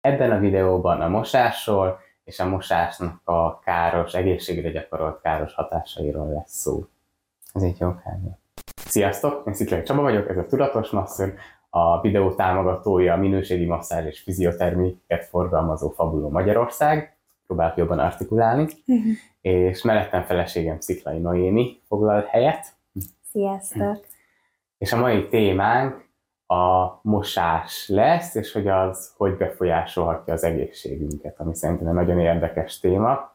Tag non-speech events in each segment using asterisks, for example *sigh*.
Ebben a videóban a mosásról és a mosásnak a káros, egészségre gyakorolt káros hatásairól lesz szó. Ez egy jó kávé. Sziasztok, én Sziklai Csaba vagyok, ez a Tudatos Masször, a videó támogatója a minőségi masszázs és fiziotermiket forgalmazó Fabuló Magyarország, próbálok jobban artikulálni, uh-huh. és mellettem feleségem Sziklai Noémi foglal helyet. Sziasztok! És a mai témánk a mosás lesz, és hogy az hogy befolyásolhatja az egészségünket, ami szerintem egy nagyon érdekes téma,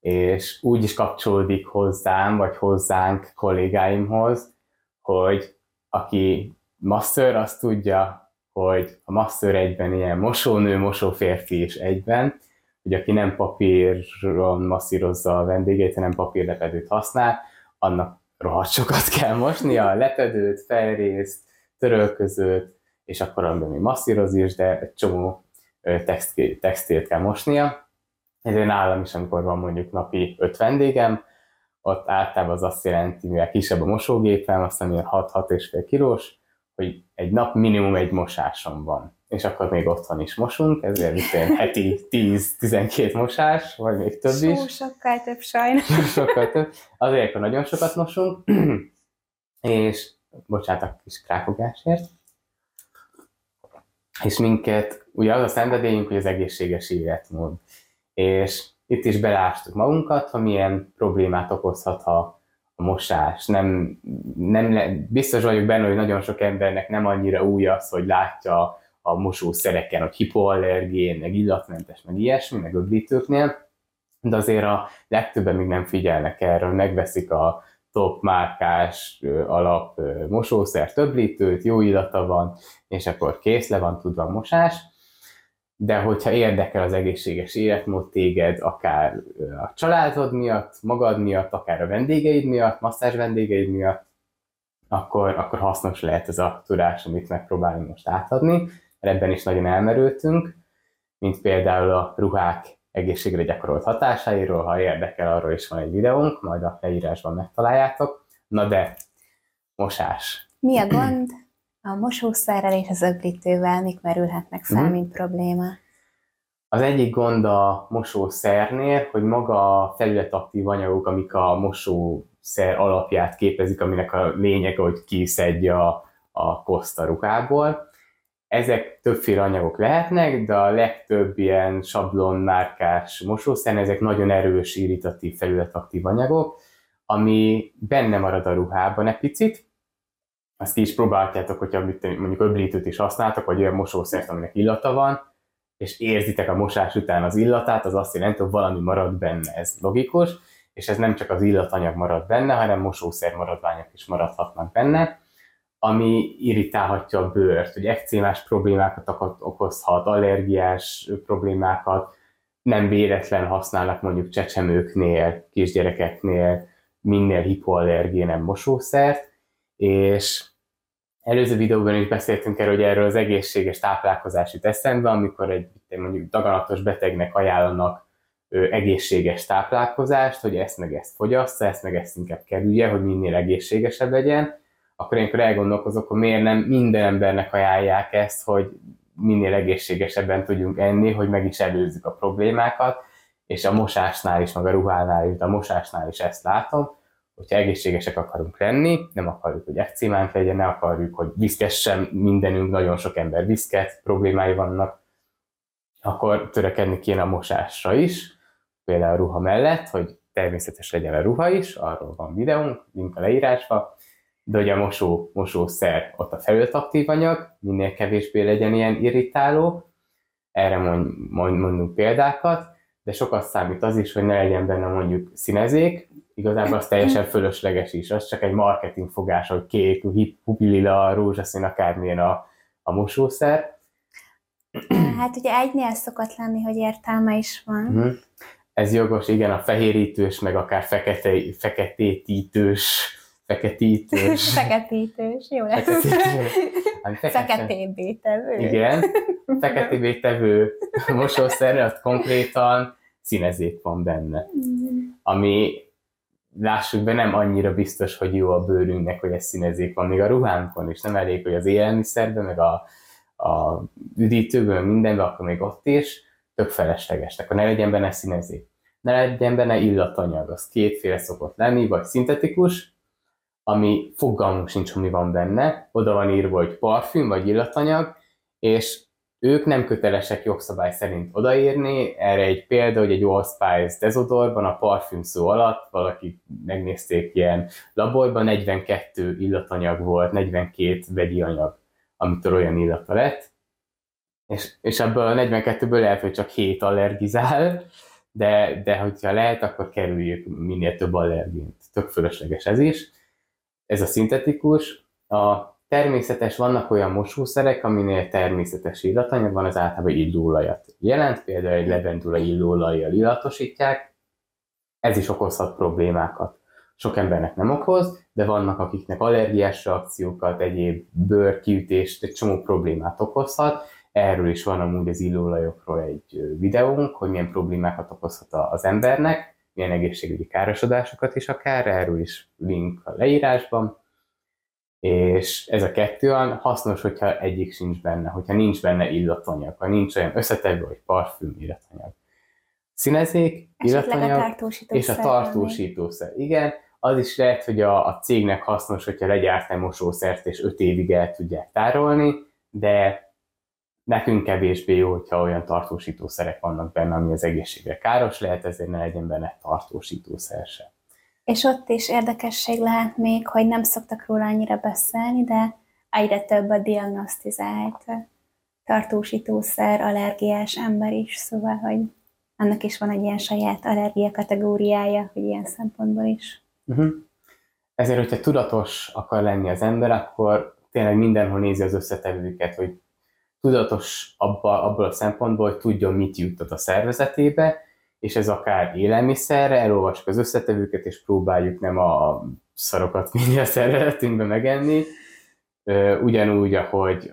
és úgy is kapcsolódik hozzám, vagy hozzánk kollégáimhoz, hogy aki masször, azt tudja, hogy a masször egyben ilyen mosónő, mosóférfi is egyben, hogy aki nem papíron masszírozza a vendégét, hanem papírlepedőt használ, annak rohadt sokat kell mosni, a lepedőt, fejrészt, törölközőt, és akkor amiben még masszíroz is, de egy csomó textilt kell mosnia. Ezért nálam is, amikor van mondjuk napi öt vendégem, ott általában az azt jelenti, mivel kisebb a mosógépem, aztán ilyen 6-6,5 kilós, hogy egy nap minimum egy mosásom van. És akkor még otthon is mosunk, ezért itt heti 10-12 mosás, vagy még több is. Só, sokkal több sajnos. sokkal több. Azért, akkor nagyon sokat mosunk, *clears throat* és bocsánat a kis krákogásért. És minket, ugye az a szenvedélyünk, hogy az egészséges életmód. És itt is belástuk magunkat, ha milyen problémát okozhat a, mosás. Nem, nem, biztos vagyok benne, hogy nagyon sok embernek nem annyira új az, hogy látja a mosószereken, hogy hipoallergén, meg illatmentes, meg ilyesmi, meg öblítőknél, de azért a legtöbben még nem figyelnek erre, megveszik a top márkás alap mosószer töblítőt, jó illata van, és akkor kész, le van tudva a mosás. De hogyha érdekel az egészséges életmód téged, akár a családod miatt, magad miatt, akár a vendégeid miatt, masszázs vendégeid miatt, akkor, akkor hasznos lehet ez a tudás, amit megpróbálunk most átadni. Ebben is nagyon elmerültünk, mint például a ruhák egészségre gyakorolt hatásairól, ha érdekel, arról is van egy videónk, majd a leírásban megtaláljátok. Na de, mosás. Mi a gond a mosószerrel és az öblítővel, mik merülhetnek fel, mm. mint probléma? Az egyik gond a mosószernél, hogy maga a felületaktív anyagok, amik a mosószer alapját képezik, aminek a lényege, hogy kiszedje a, a koszt a ruhából, ezek többféle anyagok lehetnek, de a legtöbb ilyen sablonmárkás mosószer, ezek nagyon erős irritatív felületaktív anyagok, ami benne marad a ruhában egy picit, azt ki is próbáljátok, hogyha mondjuk öblítőt is használtak, vagy olyan mosószert, aminek illata van, és érzitek a mosás után az illatát, az azt jelenti, hogy valami marad benne, ez logikus, és ez nem csak az illatanyag marad benne, hanem mosószer maradványok is maradhatnak benne ami irritálhatja a bőrt, hogy ekcémás problémákat okozhat, allergiás problémákat, nem véletlen használnak mondjuk csecsemőknél, kisgyerekeknél minél hipoallergénem mosószert, és előző videóban is beszéltünk erről, hogy erről az egészséges táplálkozás jut eszembe, amikor egy mondjuk daganatos betegnek ajánlanak egészséges táplálkozást, hogy ezt meg ezt fogyassza, ezt meg ezt inkább kerülje, hogy minél egészségesebb legyen, akkor ilyenkor elgondolkozok, hogy miért nem minden embernek ajánlják ezt, hogy minél egészségesebben tudjunk enni, hogy meg is előzzük a problémákat, és a mosásnál is, meg a ruhánál is, a mosásnál is ezt látom, hogyha egészségesek akarunk lenni, nem akarjuk, hogy ekcímánk legyen, ne akarjuk, hogy viszkessen mindenünk, nagyon sok ember viszket, problémái vannak, akkor törekedni kéne a mosásra is, például a ruha mellett, hogy természetes legyen a ruha is, arról van videónk, link a leírásba, de hogy a mosó, mosószer ott a felületaktív anyag, minél kevésbé legyen ilyen irritáló, erre mond, mond, mondunk példákat, de sokat számít az is, hogy ne legyen benne mondjuk színezék, igazából az teljesen fölösleges is, az csak egy marketing fogás, hogy kék, pupilila, rózsaszín, akármilyen a, a mosószer. Hát ugye egynél szokott lenni, hogy értelme is van. Uh-huh. Ez jogos, igen, a fehérítős, meg akár fekete, feketétítős Feketítős. *laughs* Feketítős, jó lesz. Feketítős. Feketébbé tevő. Igen, *laughs* feketébbé tevő mosószer, ott konkrétan színezék van benne. Ami lássuk be, nem annyira biztos, hogy jó a bőrünknek, hogy ez színezék van, még a ruhánkon is. Nem elég, hogy az élelmiszerben, meg a, a üdítőből, mindenbe, akkor még ott is, tök felesleges. Akkor ne legyen benne színezék. Ne legyen benne illatanyag, az kétféle szokott lenni, vagy szintetikus, ami fogalmunk sincs, hogy mi van benne, oda van írva, hogy parfüm vagy illatanyag, és ők nem kötelesek jogszabály szerint odaírni. Erre egy példa, hogy egy All Spice dezodorban a parfüm szó alatt valaki megnézték ilyen laborban, 42 illatanyag volt, 42 vegyi anyag, amitől olyan illata lett. És, és ebből a 42-ből lehet, hogy csak 7 allergizál, de, de hogyha lehet, akkor kerüljük minél több allergént. Tök fölösleges ez is. Ez a szintetikus. A Természetes, vannak olyan mosószerek, aminél természetes illatanyag van, az általában illóolajat jelent, például egy levendula illóolajjal illatosítják, ez is okozhat problémákat. Sok embernek nem okoz, de vannak akiknek allergiás reakciókat, egyéb bőrkiütést, egy csomó problémát okozhat. Erről is van amúgy az illóolajokról egy videónk, hogy milyen problémákat okozhat az embernek, milyen egészségügyi károsodásokat is akár, erről is link a leírásban és ez a kettő olyan hasznos, hogyha egyik sincs benne, hogyha nincs benne illatanyag, ha nincs olyan összetevő, vagy parfüm illatanyag. Színezék, illatanyag, a és a tartósítószer. Igen, az is lehet, hogy a, a cégnek hasznos, hogyha legyárt egy mosószert, és öt évig el tudják tárolni, de nekünk kevésbé jó, hogyha olyan tartósítószerek vannak benne, ami az egészségre káros lehet, ezért ne legyen benne tartósítószer sem. És ott is érdekesség lehet még, hogy nem szoktak róla annyira beszélni, de egyre több a diagnosztizált tartósítószer, allergiás ember is, szóval, hogy annak is van egy ilyen saját allergia kategóriája, hogy ilyen szempontból is. Uh-huh. Ezért, hogyha tudatos akar lenni az ember, akkor tényleg mindenhol nézi az összetevőket, hogy tudatos abba, abból a szempontból, hogy tudjon, mit juttat a szervezetébe, és ez akár élelmiszerre, elolvassuk az összetevőket, és próbáljuk nem a szarokat *laughs* vinni a szervezetünkbe megenni, ugyanúgy, ahogy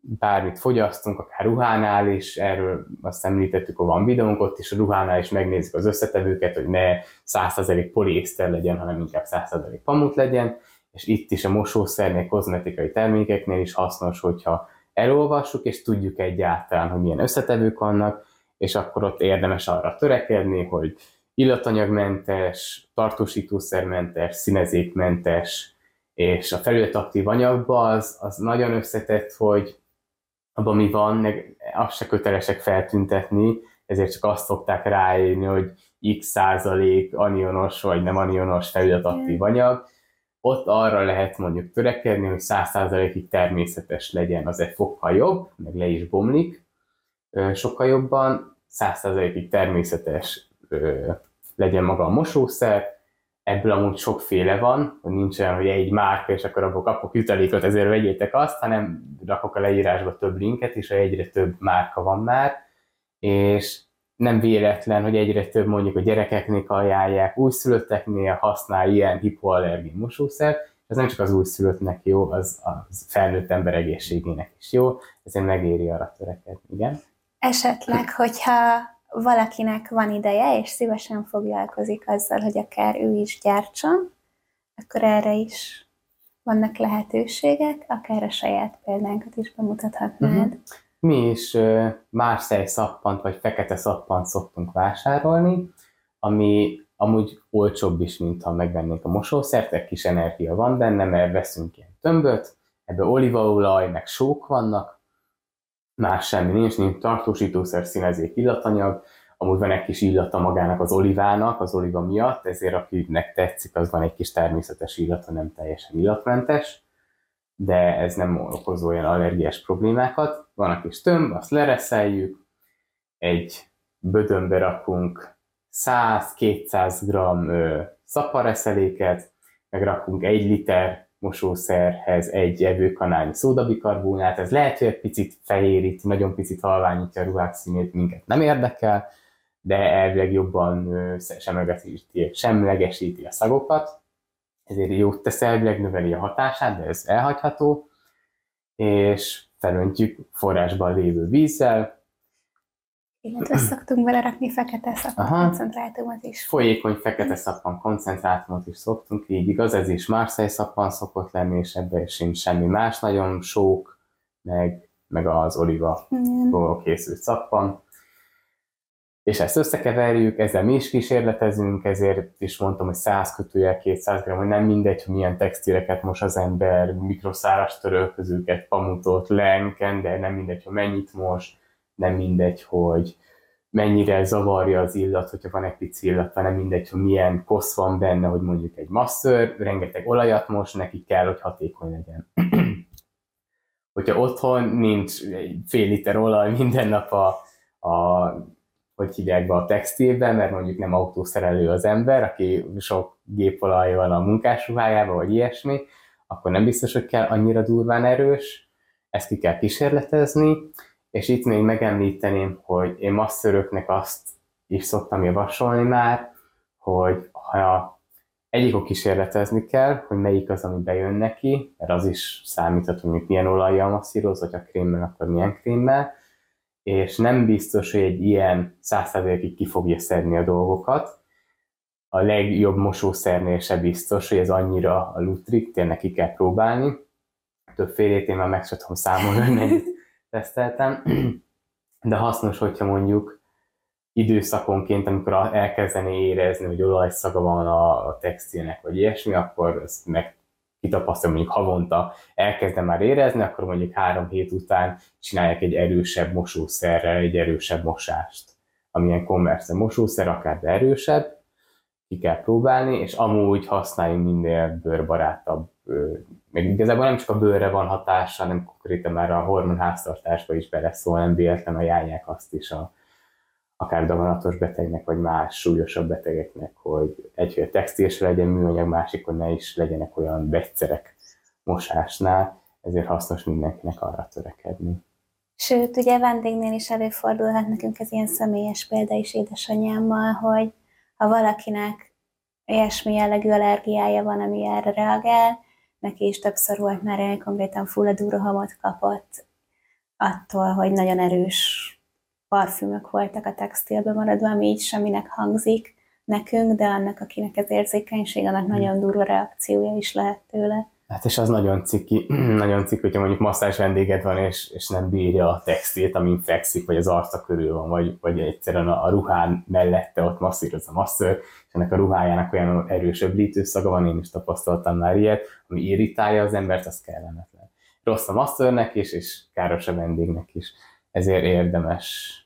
bármit fogyasztunk, akár ruhánál is, erről azt említettük, hogy van videónk ott is, a ruhánál is megnézzük az összetevőket, hogy ne 100% poliészter legyen, hanem inkább 100% pamut legyen, és itt is a mosószernél, kozmetikai termékeknél is hasznos, hogyha elolvassuk, és tudjuk egyáltalán, hogy milyen összetevők vannak, és akkor ott érdemes arra törekedni, hogy illatanyagmentes, tartósítószermentes, színezékmentes, és a felületaktív anyagban az, az nagyon összetett, hogy abban mi van, meg azt se kötelesek feltüntetni, ezért csak azt szokták ráírni, hogy x százalék anionos vagy nem anionos felületaktív anyag. Ott arra lehet mondjuk törekedni, hogy 100 százalékig természetes legyen, az egy fokkal jobb, meg le is bomlik, sokkal jobban, 100%-ig természetes legyen maga a mosószer, ebből amúgy sokféle van, hogy nincs olyan, hogy egy márka, és akkor abból kapok jutalékot, ezért vegyétek azt, hanem rakok a leírásba több linket, és egyre több márka van már, és nem véletlen, hogy egyre több mondjuk a gyerekeknél ajánlják, újszülötteknél használ ilyen hipoallergén mosószer, ez nem csak az újszülöttnek jó, az a felnőtt ember egészségének is jó, ezért megéri arra törekedni, igen. Esetleg, hogyha valakinek van ideje, és szívesen foglalkozik azzal, hogy akár ő is gyártson, akkor erre is vannak lehetőségek, akár a saját példánkat is bemutathatnád. Uh-huh. Mi is Marseille szappant vagy fekete szappant szoktunk vásárolni, ami amúgy olcsóbb is, mint ha megvennénk a mosószert, egy kis energia van benne, mert veszünk ilyen tömböt, ebbe olívaolaj, meg sók vannak, más semmi nincs, nincs tartósítószer, színezék, illatanyag, amúgy van egy kis illata magának az olivának, az oliva miatt, ezért akinek tetszik, az van egy kis természetes illata, nem teljesen illatmentes, de ez nem okoz olyan allergiás problémákat. Van a kis tömb, azt lereszeljük, egy bödönbe rakunk 100-200 g szapareszeléket, meg rakunk egy liter mosószerhez egy evőkanálnyi szódabikarbonát, ez lehet, hogy egy picit fehérít, nagyon picit halványítja a ruhák színét, minket nem érdekel, de elvileg jobban semlegesíti, semlegesíti a szagokat, ezért jót tesz elvileg, növeli a hatását, de ez elhagyható, és felöntjük forrásban lévő vízzel, illetve szoktunk belerakni fekete szappan koncentrátumot is. Folyékony fekete szappan koncentrátumot is szoktunk, így igaz, ez is Marseille szappan szokott lenni, és ebben sincs semmi más, nagyon sók, meg meg az oliva Igen. készült szappan. És ezt összekeverjük, ezzel mi is kísérletezünk, ezért is mondtam, hogy 100 kötőjel 200 g, hogy nem mindegy, hogy milyen textileket mos az ember, mikroszáras törölközőket, pamutot, lenken, de nem mindegy, hogy mennyit mos, nem mindegy, hogy mennyire zavarja az illat, hogyha van egy pici illat, nem mindegy, hogy milyen kosz van benne, hogy mondjuk egy masször, rengeteg olajat most, neki kell, hogy hatékony legyen. *clears throat* hogyha otthon nincs fél liter olaj minden nap a, a hogy hívják be a textilben, mert mondjuk nem autószerelő az ember, aki sok gépolaj van a munkásruhájában, vagy ilyesmi, akkor nem biztos, hogy kell annyira durván erős, ezt ki kell kísérletezni, és itt még megemlíteném, hogy én masszöröknek azt is szoktam javasolni már, hogy ha egyikok kísérletezni kell, hogy melyik az, ami bejön neki, mert az is számíthat, hogy milyen olajjal masszíroz, vagy a krémmel, akkor milyen krémmel, és nem biztos, hogy egy ilyen százszerzékig ki fogja szedni a dolgokat. A legjobb mosószernél se biztos, hogy ez annyira a lutrik, tényleg ki kell próbálni. Többfélét én már meg sem tudom számolni, teszteltem, de hasznos, hogyha mondjuk időszakonként, amikor elkezdeni érezni, hogy olajszaga van a textilnek, vagy ilyesmi, akkor ezt meg kitapasztalom, mondjuk havonta elkezdem már érezni, akkor mondjuk három hét után csinálják egy erősebb mosószerrel egy erősebb mosást. Amilyen konverse mosószer, akár de erősebb, ki kell próbálni, és amúgy használjunk minél bőrbarátabb, meg igazából nem csak a bőrre van hatása, hanem konkrétan már a hormonháztartásba is beleszól, nem véletlen ajánlják azt is a, akár daganatos betegnek, vagy más súlyosabb betegeknek, hogy egy, hogy a textil se legyen műanyag, másik, hogy ne is legyenek olyan vegyszerek mosásnál, ezért hasznos mindenkinek arra törekedni. Sőt, ugye vendégnél is előfordulhat nekünk ez ilyen személyes példa is édesanyámmal, hogy ha valakinek ilyesmi jellegű allergiája van, ami erre reagál, neki is többször volt már ilyen konkrétan fulladó rohamot kapott attól, hogy nagyon erős parfümök voltak a textilben maradva, ami így semminek hangzik nekünk, de annak, akinek ez érzékenység, annak hmm. nagyon durva reakciója is lehet tőle. Hát és az nagyon ciki, *clears throat* nagyon ciki, hogyha mondjuk masszás vendéged van, és, és nem bírja a textilt, amin fekszik, vagy az arca körül van, vagy, vagy egyszerűen a, a ruhán mellette ott masszíroz a masször, és ennek a ruhájának olyan erős öblítőszaga van, én is tapasztaltam már ilyet, ami irritálja az embert, az kellemetlen. Rossz a masszörnek is, és káros a vendégnek is. Ezért érdemes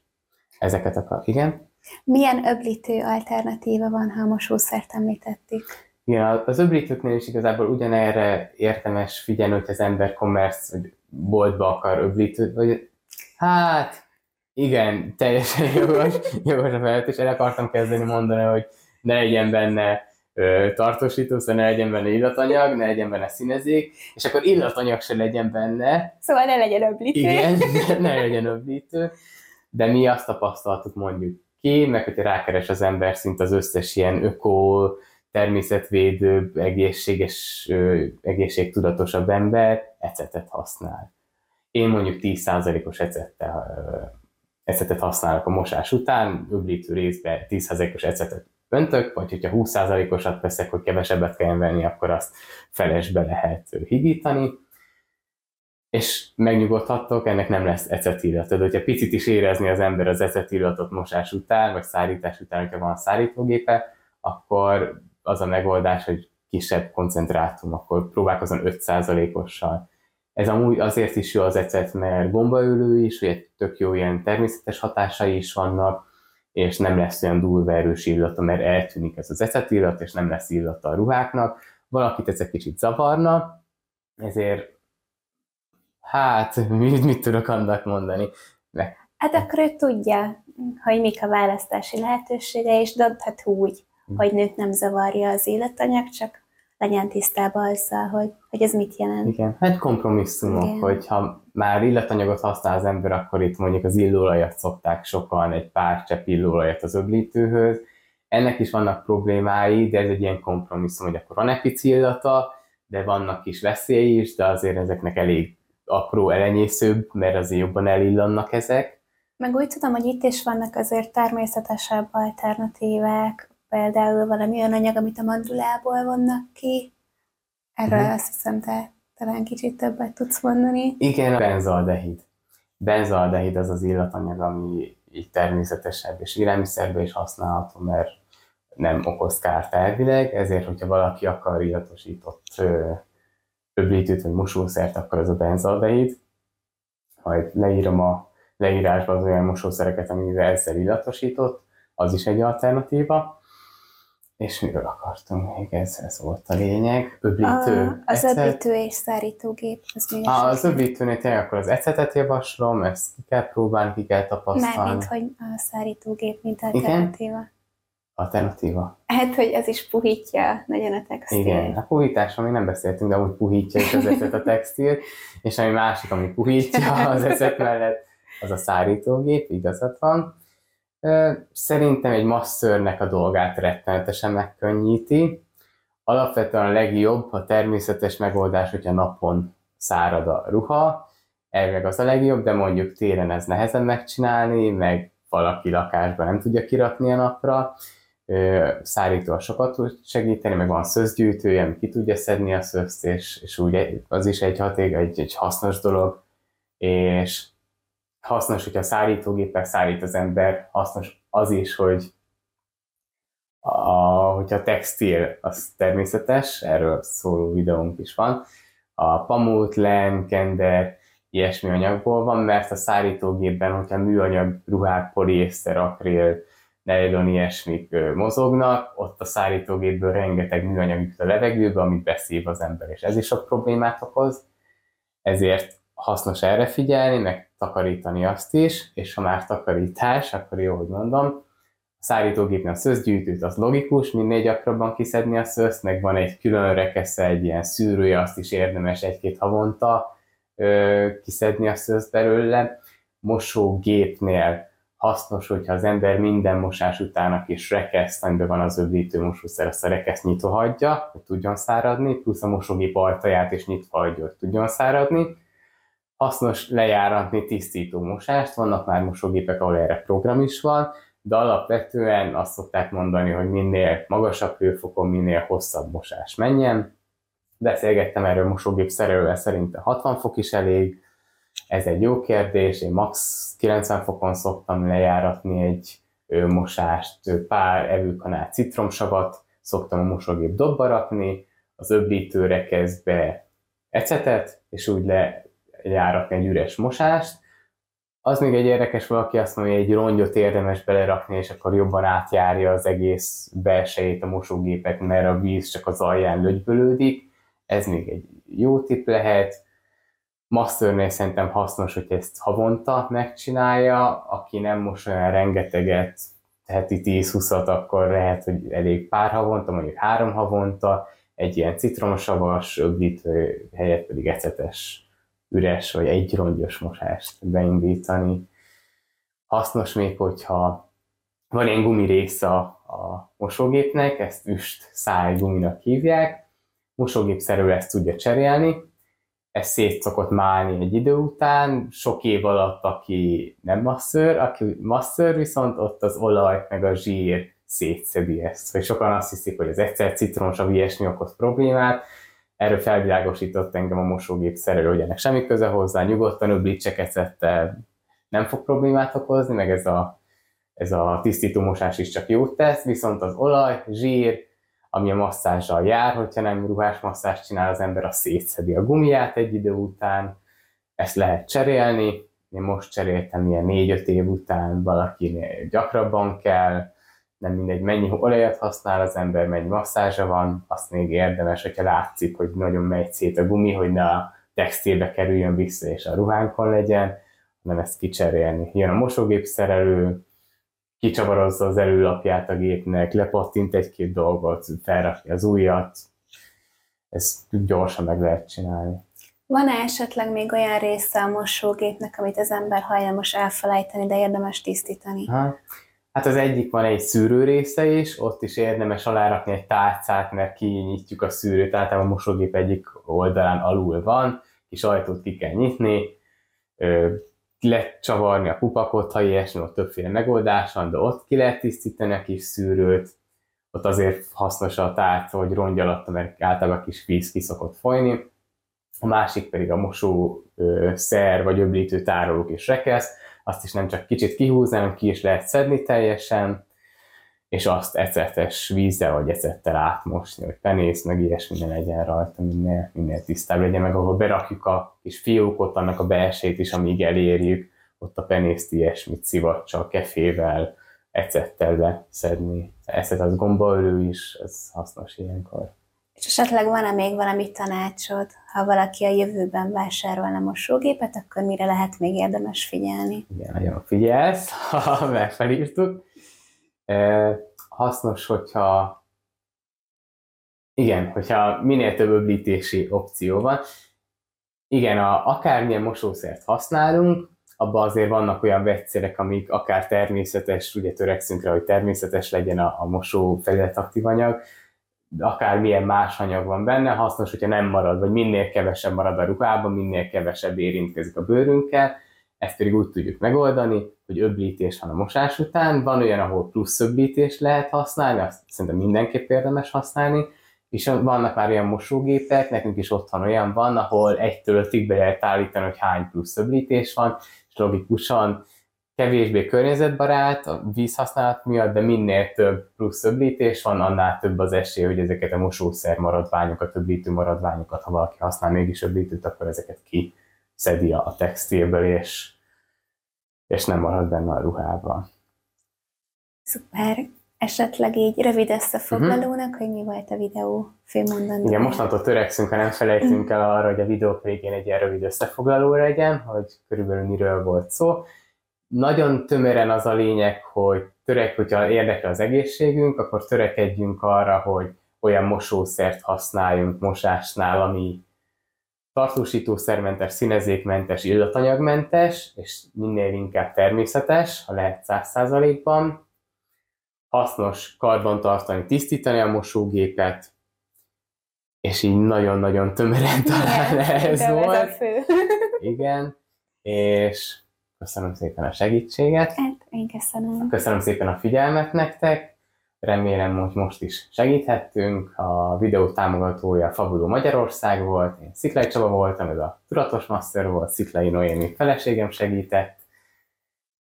ezeket akar. Igen? Milyen öblítő alternatíva van, ha a mosószert említettük? Igen, az öblítőknél is igazából ugyanerre érdemes figyelni, hogy az ember commerce vagy boltba akar öblítőt, vagy hát igen, teljesen *laughs* jogos, jogos a felvetés. El akartam kezdeni mondani, hogy ne legyen benne tartósító, szóval ne legyen benne illatanyag, ne legyen benne színezék, és akkor illatanyag se legyen benne. Szóval ne legyen öblítő. Igen, *laughs* ne legyen öblítő de mi azt tapasztaltuk mondjuk ki, meg hogyha rákeres az ember szint az összes ilyen öko, természetvédőbb, egészséges, egészségtudatosabb ember ecetet használ. Én mondjuk 10%-os ecettel, ecetet használok a mosás után, öblítő részbe 10%-os ecetet öntök, vagy hogyha 20%-osat veszek, hogy kevesebbet kell venni, akkor azt felesbe lehet higítani és megnyugodhattok, ennek nem lesz ecetillat. Tehát, hogyha picit is érezni az ember az ecetillatot mosás után, vagy szárítás után, hogyha van szárítógépe, akkor az a megoldás, hogy kisebb koncentrátum, akkor próbálkozom 5%-ossal. Ez amúgy azért is jó az ecet, mert gombaölő is, hogy tök jó ilyen természetes hatásai is vannak, és nem lesz olyan durva erős illata, mert eltűnik ez az ecetillat, és nem lesz illata a ruháknak. Valakit ez egy kicsit zavarna, ezért Hát, mit, mit tudok annak mondani? Ne. Hát akkor ő tudja, hogy mik a választási lehetősége, és dönthet úgy, hm. hogy nőt nem zavarja az életanyag, csak legyen tisztában azzal, hogy, hogy ez mit jelent. Igen, hát kompromisszumok, Igen. hogyha már illatanyagot használ az ember, akkor itt mondjuk az illóolajat szokták sokan, egy pár csepp illóolajat az öblítőhöz. Ennek is vannak problémái, de ez egy ilyen kompromisszum, hogy akkor van egy pici illata, de vannak is veszélyei is, de azért ezeknek elég apró elenyészőbb, mert azért jobban elillannak ezek. Meg úgy tudom, hogy itt is vannak azért természetesebb alternatívák, például valami olyan anyag, amit a mandulából vonnak ki. Erről uh-huh. azt hiszem, te talán kicsit többet tudsz mondani. Igen, a benzaldehid. benzaldehid az az illatanyag, ami így természetesebb, és élelmiszerben is használható, mert nem okoz kárt elvileg, ezért, hogyha valaki akar illatosított öblítőt vagy mosószert, akkor az a benzaldehid. Majd leírom a leírásba az olyan mosószereket, amivel ezzel illatosított, az is egy alternatíva. És miről akartunk még? Ez, ez volt a lényeg. Öblítő. A, az ecet. öblítő és szárítógép. Az, még ah, az öblítőnél tényleg akkor az ecetet javaslom, ezt ki kell próbálni, ki kell tapasztalni. Mármint, hogy a szárítógép, mint alternatíva. Igen? Alternatíva. Hát, hogy ez is puhítja nagyon a textil. Igen, a puhításról még nem beszéltünk, de úgy puhítja is az ecet a textil, és ami másik, ami puhítja *laughs* az ecet mellett, az a szárítógép, igazad van. Szerintem egy masszörnek a dolgát rettenetesen megkönnyíti. Alapvetően a legjobb, a természetes megoldás, hogyha napon szárad a ruha, elvileg az a legjobb, de mondjuk télen ez nehezen megcsinálni, meg valaki lakásban nem tudja kirakni a napra, szárítóval sokat tud segíteni, meg van szözgyűjtője, ami ki tudja szedni a szözt, és, és úgy az is egy haték, egy, egy hasznos dolog, és hasznos, hogyha szárítógépek szállít az ember, hasznos az is, hogy a, hogyha textil az természetes, erről szóló videónk is van, a pamut, len, kender, ilyesmi anyagból van, mert a szárítógépben, hogyha műanyag ruhák, poliészter, akril, nylon, ilyesmik mozognak, ott a szárítógépből rengeteg műanyag jut a levegőbe, amit beszív az ember, és ez is sok problémát okoz. Ezért hasznos erre figyelni, meg takarítani azt is, és ha már takarítás, akkor jó, hogy mondom, a szárítógépnél a szőzgyűjtőt az logikus, minél gyakrabban kiszedni a szőzt, meg van egy külön rekesze, egy ilyen szűrője, azt is érdemes egy-két havonta ö, kiszedni a szőzt belőle. Mosógépnél hasznos, hogyha az ember minden mosás után a kis rekeszt, amiben van az öblítő mosószer, azt a rekeszt nyitva hagyja, hogy tudjon száradni, plusz a mosógép ajtaját is nyitva hagyja, hogy tudjon száradni hasznos lejáratni tisztító mosást, vannak már mosógépek, ahol erre program is van, de alapvetően azt szokták mondani, hogy minél magasabb hőfokon, minél hosszabb mosás menjen. Beszélgettem erről mosógép szerelővel, szerintem 60 fok is elég, ez egy jó kérdés, én max. 90 fokon szoktam lejáratni egy mosást, pár evőkanál citromsavat szoktam a mosógép dobba rakni, az öblítőre kezd be ecetet, és úgy le járatni egy üres mosást. Az még egy érdekes, valaki azt mondja, hogy egy rongyot érdemes belerakni, és akkor jobban átjárja az egész belsejét a mosógépet, mert a víz csak az alján lögybölődik. Ez még egy jó tipp lehet. Masternél szerintem hasznos, hogy ezt havonta megcsinálja, aki nem mos olyan rengeteget, heti 10-20-at, akkor lehet, hogy elég pár havonta, mondjuk három havonta, egy ilyen citromsavas öblítő helyett pedig ecetes üres vagy egy rongyos mosást beindítani. Hasznos még, hogyha van ilyen gumi része a mosógépnek, ezt üst száj guminak hívják, mosógép szerelő ezt tudja cserélni, ez szét szokott málni egy idő után, sok év alatt, aki nem masször, aki masször, viszont ott az olaj meg a zsír szétszedi ezt. Vagy sokan azt hiszik, hogy az egyszer citromsav ilyesmi okoz problémát, erről felvilágosított engem a mosógép szerelő, hogy ennek semmi köze hozzá, nyugodtan öblítsek ecettel, nem fog problémát okozni, meg ez a, ez a tisztító mosás is csak jót tesz, viszont az olaj, zsír, ami a masszázsal jár, hogyha nem ruhás masszást csinál az ember, a szétszedi a gumiát egy idő után, ezt lehet cserélni, én most cseréltem ilyen 4-5 év után, valakinél gyakrabban kell, nem mindegy, mennyi olajat használ az ember, mennyi masszázsa van, azt még érdemes, hogyha látszik, hogy nagyon megy szét a gumi, hogy ne a textilbe kerüljön vissza és a ruhánkon legyen, hanem ezt kicserélni. Jön a mosógép szerelő, kicsavarozza az előlapját a gépnek, lepattint egy-két dolgot, felrakja az újat, ezt gyorsan meg lehet csinálni. Van-e esetleg még olyan része a mosógépnek, amit az ember hajlamos elfelejteni, de érdemes tisztítani? Ha. Hát az egyik van egy szűrő része is, ott is érdemes alárakni egy tárcát, mert kinyitjuk a szűrőt, általában a mosógép egyik oldalán alul van, kis ajtót ki kell nyitni, lecsavarni a pupakot, ha ilyesmi, ott többféle megoldás van, de ott ki lehet tisztítani a kis szűrőt, ott azért hasznos a tárca, hogy rongy alatt, mert általában kis víz ki szokott folyni. a másik pedig a mosó szer vagy öblítő tárolók és rekesz, azt is nem csak kicsit kihúzni, hanem ki is lehet szedni teljesen, és azt ecetes vízzel vagy ecettel átmosni, hogy penész, meg ilyesmi ne legyen rajta, minél, minél tisztább legyen, meg ahol berakjuk a kis fiókot, annak a belsét is, amíg elérjük, ott a penészt ilyesmit szivacsal, kefével, ecettel beszedni. Ecet az gombaölő is, ez hasznos ilyenkor. És esetleg van-e még valami tanácsod, ha valaki a jövőben vásárolna mosógépet, akkor mire lehet még érdemes figyelni? Igen, nagyon figyelsz, *laughs* ha megfelírtuk. Hasznos, hogyha igen, hogyha minél több öblítési opció van. Igen, a, akármilyen mosószert használunk, abban azért vannak olyan vegyszerek, amik akár természetes, ugye törekszünk rá, hogy természetes legyen a, a mosó felületaktív anyag, akár milyen más anyag van benne, hasznos, hogyha nem marad, vagy minél kevesebb marad a ruhában, minél kevesebb érintkezik a bőrünkkel, ezt pedig úgy tudjuk megoldani, hogy öblítés van a mosás után, van olyan, ahol plusz öblítés lehet használni, azt szerintem mindenképp érdemes használni, és vannak már olyan mosógépek, nekünk is otthon olyan van, ahol egytől ötig be lehet állítani, hogy hány plusz öblítés van, és logikusan kevésbé környezetbarát a vízhasználat miatt, de minél több plusz öblítés van, annál több az esély, hogy ezeket a mosószer maradványokat, öblítő maradványokat, ha valaki használ mégis öblítőt, akkor ezeket kiszedi a textilből, és, és nem marad benne a ruhában. Szuper! Esetleg így rövid összefoglalónak, uh-huh. hogy mi volt a videó főmondandó. Igen, mostantól törekszünk, ha nem felejtünk el arra, hogy a videó végén egy ilyen rövid összefoglaló legyen, hogy körülbelül miről volt szó nagyon tömören az a lényeg, hogy törek, hogyha érdekel az egészségünk, akkor törekedjünk arra, hogy olyan mosószert használjunk mosásnál, ami tartósítószermentes, színezékmentes, illatanyagmentes, és minél inkább természetes, ha lehet 100%-ban. Hasznos karban tartani, tisztítani a mosógépet, és így nagyon-nagyon tömören talán ez volt. Ez a fő. Igen, és Köszönöm szépen a segítséget. Hát, én köszönöm. Köszönöm szépen a figyelmet nektek. Remélem, hogy most is segíthettünk. A videó támogatója Fabuló Magyarország volt, én Sziklai Csaba voltam, ez a Tudatos Master volt, Sziklai Noémi feleségem segített.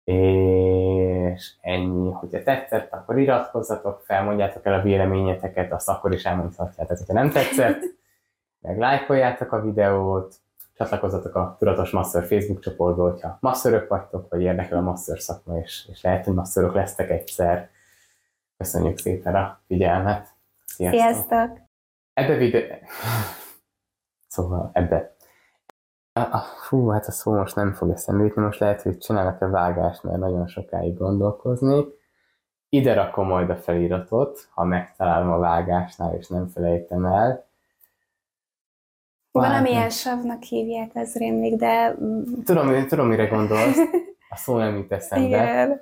És ennyi, hogyha tetszett, akkor iratkozzatok fel, mondjátok el a véleményeteket, azt akkor is elmondhatjátok, hogyha nem tetszett. *laughs* Meg lájkoljátok a videót, csatlakozzatok a Tudatos Master Facebook csoportba, hogyha masszörök vagytok, vagy érdekel a masször szakma, és, és lehet, hogy masszörök lesztek egyszer. Köszönjük szépen a figyelmet. Sziasztok! Sziasztok. Ebbe videó... Szóval ebbe. Fú, hát a szó most nem fog eszembe jutni, most lehet, hogy csinálok a vágást, mert nagyon sokáig gondolkoznék. Ide rakom majd a feliratot, ha megtalálom a vágásnál, és nem felejtem el Valamilyen savnak hívják, ez rémlik, de... Tudom, tudom, mire gondolsz. *laughs* A szó nem jut eszembe. Igen.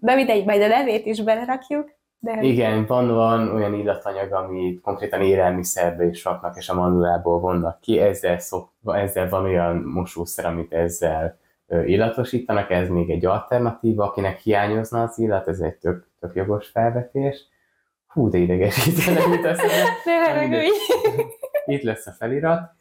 De mindegy, majd a levét is belerakjuk. De... Igen, van, van olyan illatanyag, ami konkrétan élelmiszerbe is raknak, és a mandulából vonnak ki. Ezzel, szok, ezzel van olyan mosószer, amit ezzel illatosítanak, ez még egy alternatíva, akinek hiányozna az illat, ez egy tök, tök jogos felvetés. Hú, de idegesítve nem jut eszembe. *laughs* Ne haragudj! Itt lesz a felirat.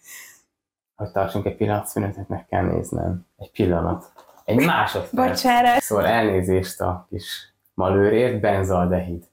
Hogy tartsunk egy pillanat szünetet, meg kell néznem. Egy pillanat. Egy másodperc. Bocsánat. Szóval elnézést a kis malőrért, benzaldehid.